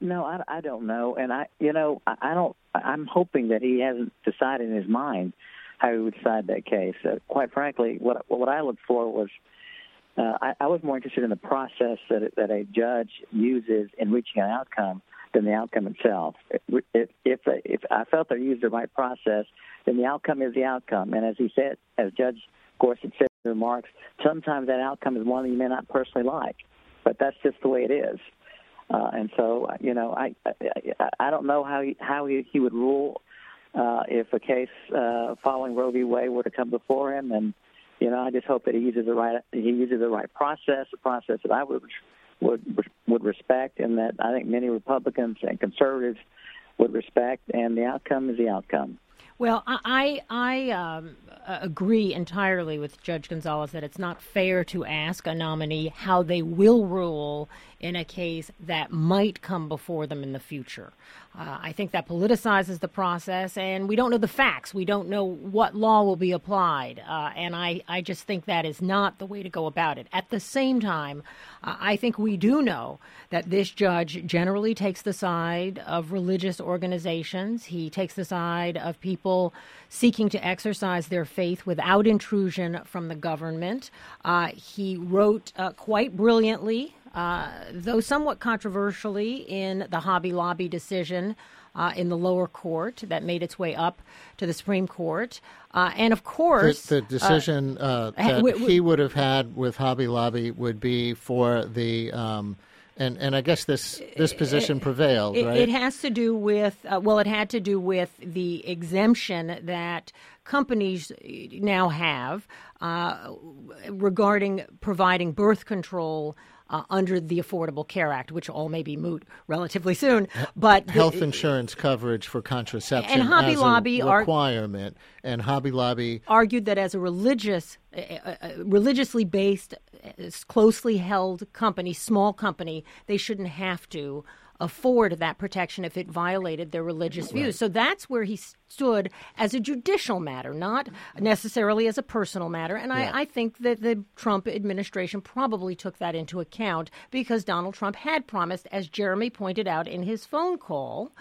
No, I, I don't know, and I, you know, I, I don't. I'm hoping that he hasn't decided in his mind how he would decide that case. Uh, quite frankly, what what I looked for was. Uh, I, I was more interested in the process that that a judge uses in reaching an outcome than the outcome itself. If if, if, I felt they used the right process, then the outcome is the outcome. And as he said, as Judge Gorsuch said in remarks, sometimes that outcome is one that you may not personally like, but that's just the way it is. Uh, and so, you know, I, I I don't know how he, how he, he would rule uh, if a case uh, following Roe v. Wade were to come before him, and you know, I just hope that he uses the right he uses the right process, a process that I would would would respect, and that I think many Republicans and conservatives would respect, and the outcome is the outcome. Well, I I um, agree entirely with Judge Gonzales that it's not fair to ask a nominee how they will rule in a case that might come before them in the future. Uh, I think that politicizes the process, and we don't know the facts. We don't know what law will be applied, uh, and I, I just think that is not the way to go about it. At the same time, uh, I think we do know that this judge generally takes the side of religious organizations. He takes the side of people seeking to exercise their faith without intrusion from the government. Uh, he wrote uh, quite brilliantly uh, though somewhat controversially in the Hobby Lobby decision uh, in the lower court that made its way up to the Supreme Court. Uh, and of course, the, the decision uh, that w- w- he would have had with Hobby Lobby would be for the. Um, and and I guess this this position prevailed, it, right? It has to do with uh, well, it had to do with the exemption that companies now have uh, regarding providing birth control uh, under the Affordable Care Act, which all may be moot relatively soon. But health the, insurance coverage for contraception and Hobby Lobby requirement, and Hobby Lobby argued that as a religious, uh, uh, religiously based, closely held company, small company, they shouldn't have to afford that protection if it violated their religious views. Right. So that's where he stood as a judicial matter, not necessarily as a personal matter. And yeah. I, I, think that the Trump administration probably took that into account because Donald Trump had promised, as Jeremy pointed out in his phone call,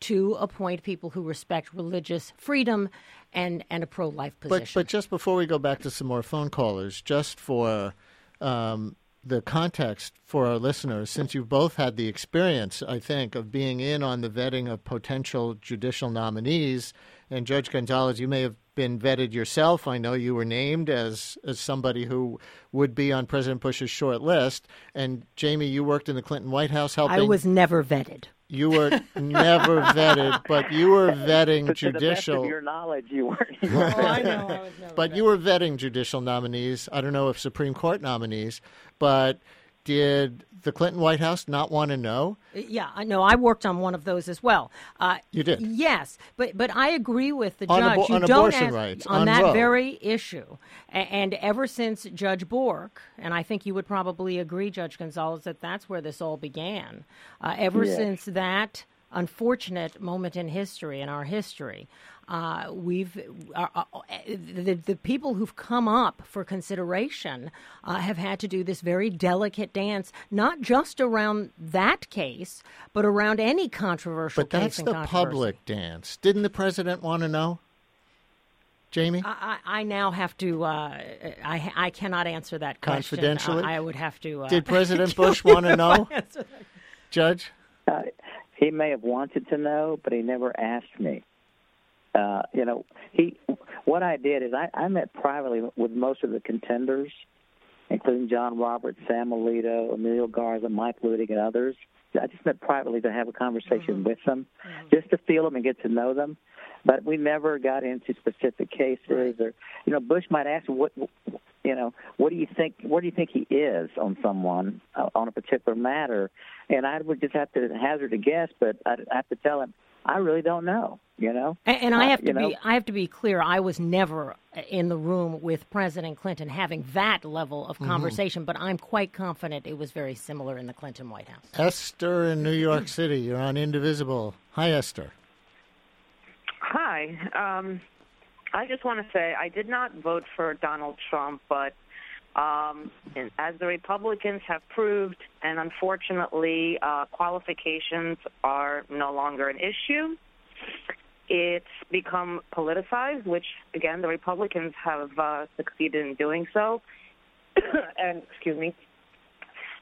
to appoint people who respect religious freedom and, and a pro life position. But, but just before we go back to some more phone callers, just for um, the context for our listeners, since you've both had the experience, I think, of being in on the vetting of potential judicial nominees, and Judge Gonzales, you may have been vetted yourself. I know you were named as as somebody who would be on President Bush's short list. And Jami, you worked in the Clinton White House helping. I was never vetted. You were never vetted, but you were vetting but judicial. To the best of your knowledge, you weren't. oh, I know. I was never but vetted. you were vetting judicial nominees. I don't know if Supreme Court nominees, but did the Clinton White House not want to know? Yeah, I know. I worked on one of those as well. Uh, you did? Yes, but but I agree with the on judge. Abo- you on don't abortion ask, rights on, on that Roe. very issue, and, ever since Judge Bork, and I think you would probably agree, Judge Gonzales, that that's where this all began. Uh, ever Yes. since that unfortunate moment in history, in our history. Uh, we've uh, uh, the, the people who've come up for consideration uh, have had to do this very delicate dance, not just around that case, but around any controversial But case. that's and the public dance. Didn't the president want to know? Jami? I, I I now have to. Uh, I I cannot answer that question. Confidentially? I, I would have to. Uh, Did President Bush want to know? Judge? Uh, he may have wanted to know, but he never asked me. Uh, you know, he. What I did is I, I met privately with most of the contenders, including John Roberts, Sam Alito, Emilio Garza, Mike Luttig, and others. I just met privately to have a conversation Mm-hmm. with them, just to feel them and get to know them. But we never got into specific cases, or you know, Bush might ask, "What, you know, what do you think? Where do you think he is on someone uh, on a particular matter?" And I would just have to hazard a guess, but I'd have to tell him, "I really don't know." You know, And, and I Uh, have to you know? be I have to be clear. I was never in the room with President Clinton having that level of Mhm. conversation, but I'm quite confident it was very similar in the Clinton White House. Esther in New York City. You're on Indivisible. Hi, Esther. Hi. Um, I just want to say I did not vote for Donald Trump, but um, and as the Republicans have proved, and unfortunately, uh, qualifications are no longer an issue. It's become politicized, which again the Republicans have uh, succeeded in doing so. and excuse me.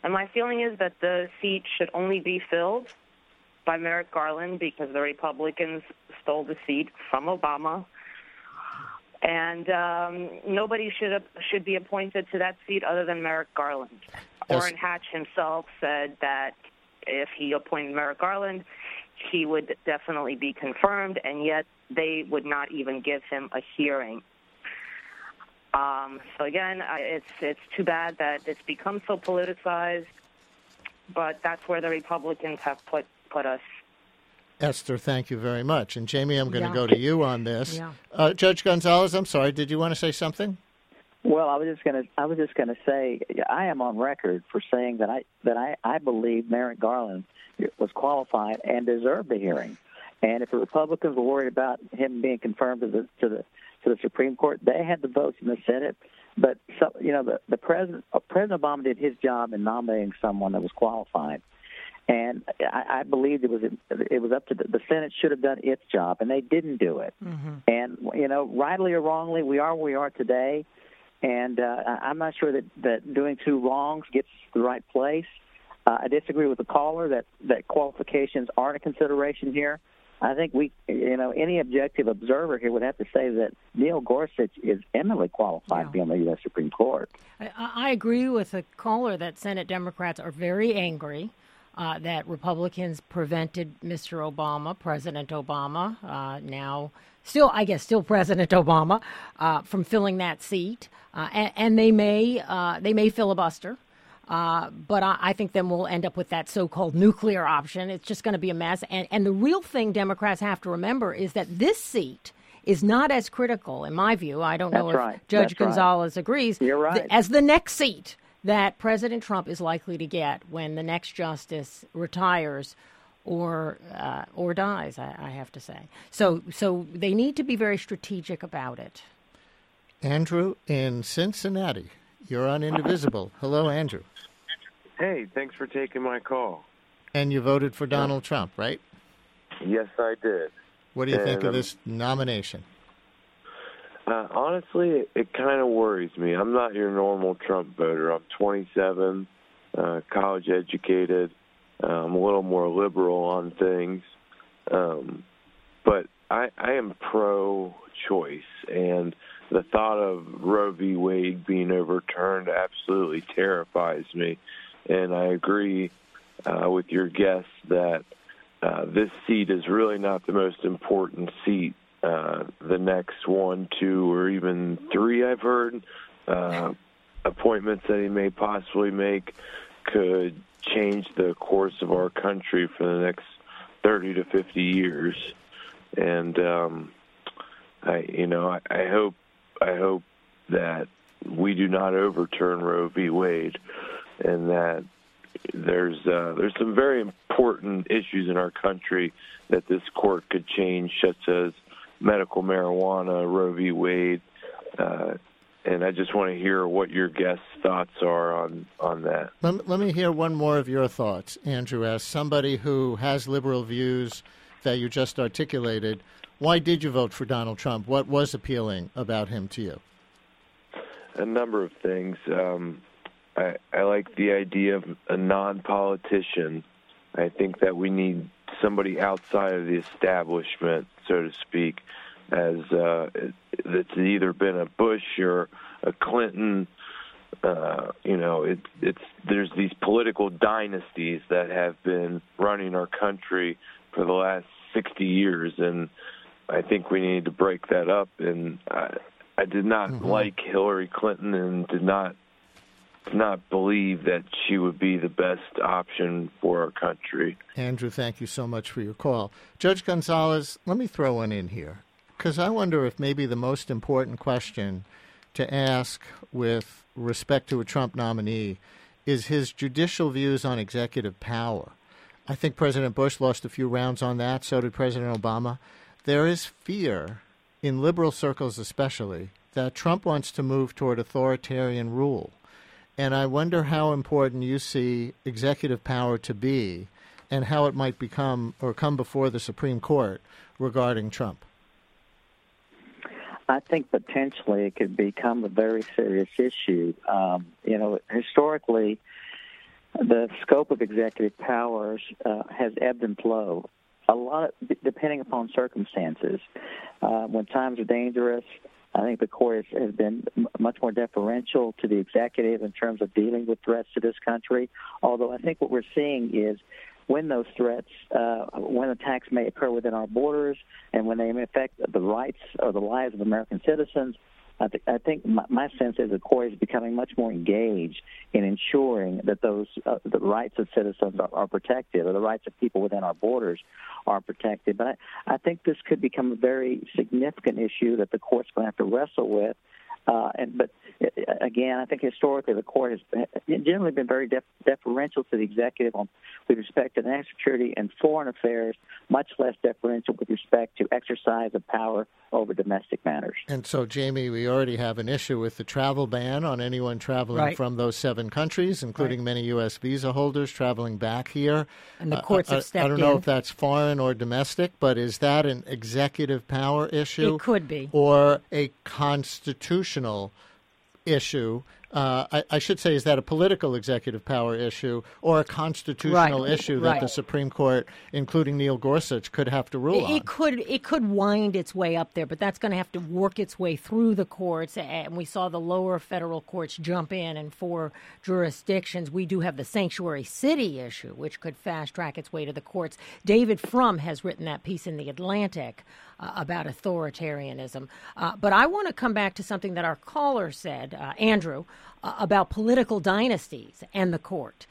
And my feeling is that the seat should only be filled by Merrick Garland because the Republicans stole the seat from Obama. And um, nobody should should be appointed to that seat other than Merrick Garland. Yes. Orrin Hatch himself said that if he appointed Merrick Garland, he would definitely be confirmed, and yet they would not even give him a hearing. Um, so again, I, it's it's too bad that it's become so politicized, but that's where the Republicans have put put us. Esther, thank you very much. And Jami, I'm going to go to you on this. Yeah. Uh, Judge Gonzales, I'm sorry. Did you want to say something? Well, I was just gonna I was just gonna say I am on record for saying that I that I, I believe Merrick Garland was qualified and deserved a hearing. And if the Republicans were worried about him being confirmed to the to the to the Supreme Court, they had the votes in the Senate. But so, you know, the the president uh, President Obama did his job in nominating someone that was qualified. And I, I believed it was it was up to the, the Senate should have done its job, and they didn't do it. And you know, rightly or wrongly, we are where we are today. And uh, I'm not sure that, that doing two wrongs gets to the right place. Uh, I disagree with the caller that, that qualifications aren't a consideration here. I think we, you know, any objective observer here would have to say that Neil Gorsuch is eminently qualified to be on the U.S. Supreme Court. I, I agree with the caller that Senate Democrats are very angry uh, that Republicans prevented Mr. Obama, President Obama, uh, now still, I guess, still President Obama, uh, from filling that seat, uh, and, and they may uh, they may filibuster. Uh, but I, I think then we'll end up with that so-called nuclear option. It's just going to be a mess. And, and the real thing Democrats have to remember is that this seat is not as critical, in my view. I don't know if right. Judge That's right. Gonzales agrees. You're right. th- as the next seat that President Trump is likely to get when the next justice retires or uh, or dies. I, I have to say. So so they need to be very strategic about it. Andrew in Cincinnati. You're on Indivisible. Hello, Andrew. Hey, thanks for taking my call. And you voted for Donald Trump, right? Yes, I did. What do you think And, of um, this nomination? Uh, honestly, it, it kind of worries me. I'm not your normal Trump voter. I'm 27, uh, college educated. Uh, I'm a little more liberal on things, um, but I, I am pro-choice, and the thought of Roe v. Wade being overturned absolutely terrifies me. And I agree uh, with your guest that uh, this seat is really not the most important seat. Uh, the next one, two, or even three, I've heard, uh, appointments that he may possibly make could change the course of our country for the next 30 to 50 years. And um, I, you know, I, I hope, I hope that we do not overturn Roe v. Wade, and that there's uh, there's some very important issues in our country that this court could change, such as medical marijuana, Roe v. Wade, uh, and I just want to hear what your guests' thoughts are on on that. Let, let me hear one more of your thoughts, Andrew, as somebody who has liberal views that you just articulated. Why did you vote for Donald Trump? What was appealing about him to you? A number of things. Um, I, I like the idea of a non-politician I think that we need somebody outside of the establishment, so to speak, as uh, that's either been a Bush or a Clinton. Uh, you know, it, it's there's these political dynasties that have been running our country for the last 60 years, and I think we need to break that up. And I, I did not Mm-hmm. like Hillary Clinton, and did not not believe that she would be the best option for our country. Andrew, thank you so much for your call. Judge Gonzales, let me throw one in here because I wonder if maybe the most important question to ask with respect to a Trump nominee is his judicial views on executive power. I think President Bush lost a few rounds on that, so did President Obama. There is fear, in liberal circles especially, that Trump wants to move toward authoritarian rule. And I wonder how important you see executive power to be and how it might become or come before the Supreme Court regarding Trump. I think potentially it could become a very serious issue. Um, you know, historically, the scope of executive powers uh, has ebbed and flowed. A lot, of, depending upon circumstances. Uh, when times are dangerous, I think the court has, has been m- much more deferential to the executive in terms of dealing with threats to this country. Although I think what we're seeing is when those threats, uh, when attacks may occur within our borders, and when they may affect the rights or the lives of American citizens, I, th- I think my, my sense is the court is becoming much more engaged in ensuring that those uh, the rights of citizens are, are protected, or the rights of people within our borders are protected. But I, I think this could become a very significant issue that the court's going to have to wrestle with. Uh, and but uh, again, I think historically the court has generally been very def- deferential to the executive on with respect to national security and foreign affairs, much less deferential with respect to exercise of power over domestic matters. And so, Jami, we already have an issue with the travel ban on anyone traveling Right. from those seven countries, including many U.S. visa holders traveling back here. And the Uh, courts I- have I, don't know in. if that's foreign or domestic, but is that an executive power issue? It could be. Or a constitutional issue? Uh, I, I should say, is that a political executive power issue or a constitutional Right, issue that right. the Supreme Court, including Neil Gorsuch, could have to rule It, on? it could it could wind its way up there, but that's going to have to work its way through the courts. And we saw the lower federal courts jump in, and for jurisdictions, we do have the sanctuary city issue, which could fast track its way to the courts. David Frum has written that piece in the Atlantic uh, about authoritarianism. Uh, but I want to come back to something that our caller said, uh, Andrew, uh, about political dynasties and the court.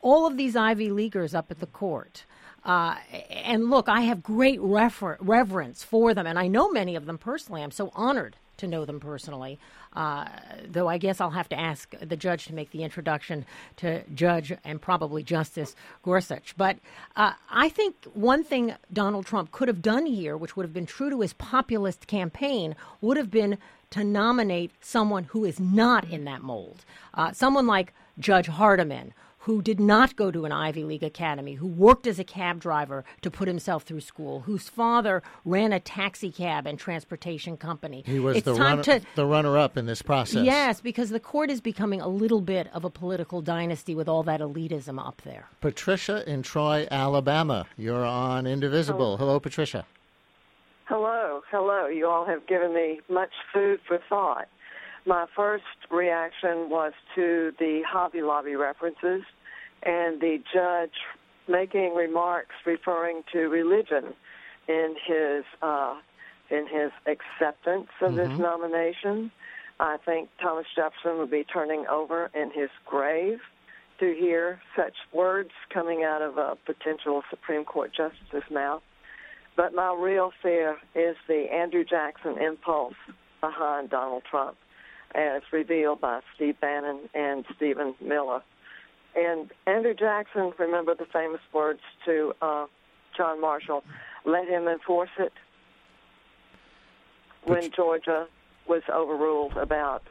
All of these Ivy Leaguers up at the court. Uh, and look, I have great refer- reverence for them, and I know many of them personally. I'm so honored to know them personally. Uh, though I guess I'll have to ask the judge to make the introduction to Judge and probably Justice Gorsuch. But uh, I think one thing Donald Trump could have done here, which would have been true to his populist campaign, would have been to nominate someone who is not in that mold. Uh, someone like Judge Hardiman, who did not go to an Ivy League academy, who worked as a cab driver to put himself through school, whose father ran a taxi cab and transportation company. He was it's the, time runner, to the runner-up in this process. Yes, because the court is becoming a little bit of a political dynasty with all that elitism up there. Patricia in Troy, Alabama. You're on Indivisible. Hello, Patricia. Hello, hello. You all have given me much food for thought. My first reaction was to the Hobby Lobby references and the judge making remarks referring to religion in his uh, in his acceptance of this Mhm. nomination. I think Thomas Jefferson would be turning over in his grave to hear such words coming out of a potential Supreme Court justice's mouth. But my real fear is the Andrew Jackson impulse behind Donald Trump, as revealed by Steve Bannon and Stephen Miller. And Andrew Jackson, remember the famous words to uh, John Marshall, let him enforce it when Georgia was overruled about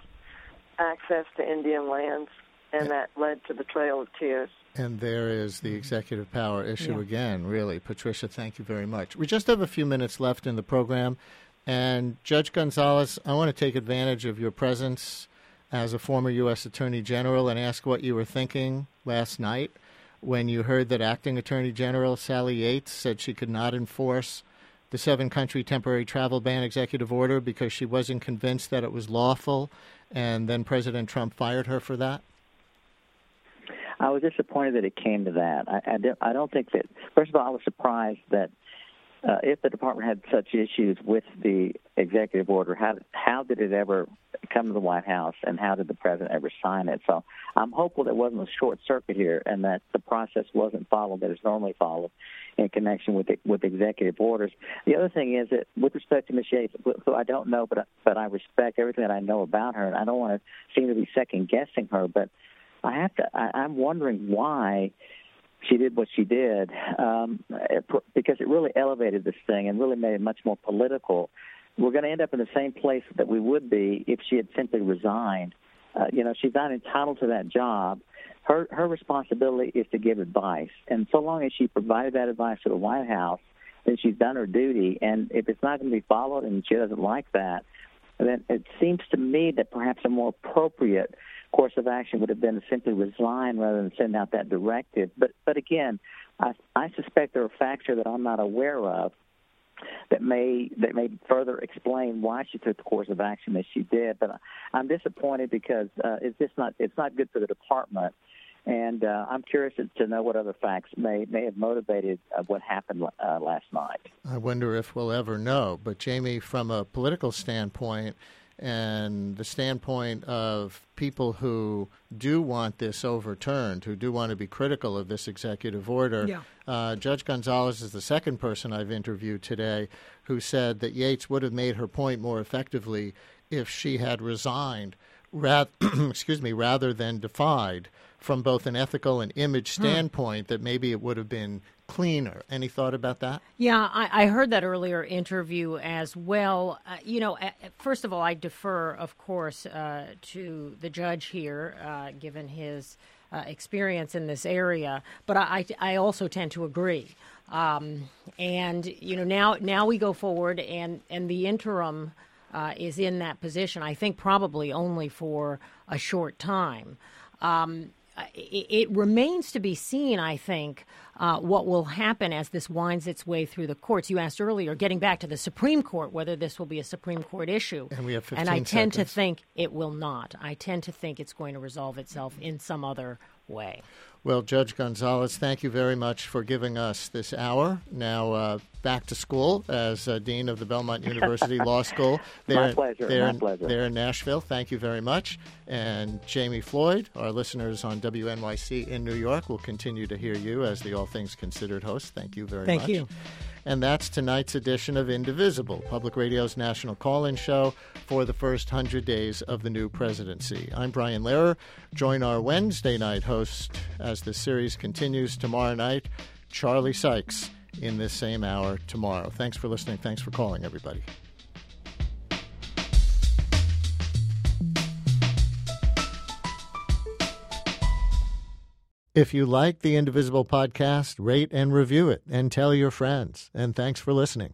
access to Indian lands, and that led to the Trail of Tears. And there is the executive power issue Yeah. again, really. Patricia, thank you very much. We just have a few minutes left in the program. And Judge Gonzales, I want to take advantage of your presence as a former U.S. Attorney General and ask what you were thinking last night when you heard that Acting Attorney General Sally Yates said she could not enforce the seven country temporary travel ban executive order because she wasn't convinced that it was lawful, and then President Trump fired her for that? I was disappointed that it came to that. I, I, I don't think that, first of all, I was surprised that uh, if the department had such issues with the executive order, how how did it ever come to the White House, and how did the president ever sign it? So I'm hopeful there wasn't a short circuit here, and that the process wasn't followed that is normally followed in connection with the, with executive orders. The other thing is that with respect to Ms. Yates, who I don't know, but but I respect everything that I know about her, and I don't want to seem to be second guessing her, but I have to. I, I'm wondering why she did what she did um, because it really elevated this thing and really made it much more political. We're going to end up in the same place that we would be if she had simply resigned. Uh, you know, she's not entitled to that job. Her her responsibility is to give advice, and so long as she provided that advice to the White House, then she's done her duty. And if it's not going to be followed, and she doesn't like that, then it seems to me that perhaps a more appropriate course of action would have been to simply resign rather than send out that directive. But but again, I, I suspect there are facts here that I'm not aware of that may that may further explain why she took the course of action that she did. But I'm disappointed because uh, it's just not it's not good for the department. And uh, I'm curious to know what other facts may may have motivated uh, what happened uh, last night. I wonder if we'll ever know. But Jami, from a political standpoint, and the standpoint of people who do want this overturned, who do want to be critical of this executive order. Yeah. Uh, Judge Gonzales is the second person I've interviewed today who said that Yates would have made her point more effectively if she had resigned, rather, excuse me, rather than defied from both an ethical and image Hmm. standpoint. That maybe it would have been cleaner. Any thought about that? Yeah, I, I heard that earlier interview as well. Uh, you know, first of all, I defer, of course, uh, to the judge here, uh, given his uh, experience in this area. But I, I, I also tend to agree. Um, and you know, now now we go forward, and and the interim uh, is in that position. I think probably only for a short time. Um, it, it remains to be seen, I think, uh, what will happen as this winds its way through the courts. You asked earlier, getting back to the Supreme Court, whether this will be a Supreme Court issue. And we have 15 And I tend seconds. to think it will not. I tend to think it's going to resolve itself in some other way. Well, Judge Gonzales, thank you very much for giving us this hour. Now uh, back to school as uh, Dean of the Belmont University Law School. My pleasure, There, my pleasure. There in Nashville. Thank you very much. And Jami Floyd, our listeners on WNYC in New York, will continue to hear you as the All Things Considered host. Thank you very Thank much. you. And that's tonight's edition of Indivisible, Public Radio's national call in show for the first 100 days of the new presidency. I'm Brian Lehrer. Join our Wednesday night host as the series continues tomorrow night, Charlie Sykes, in this same hour tomorrow. Thanks for listening. Thanks for calling, everybody. If you like the Indivisible podcast, rate and review it and tell your friends. And thanks for listening.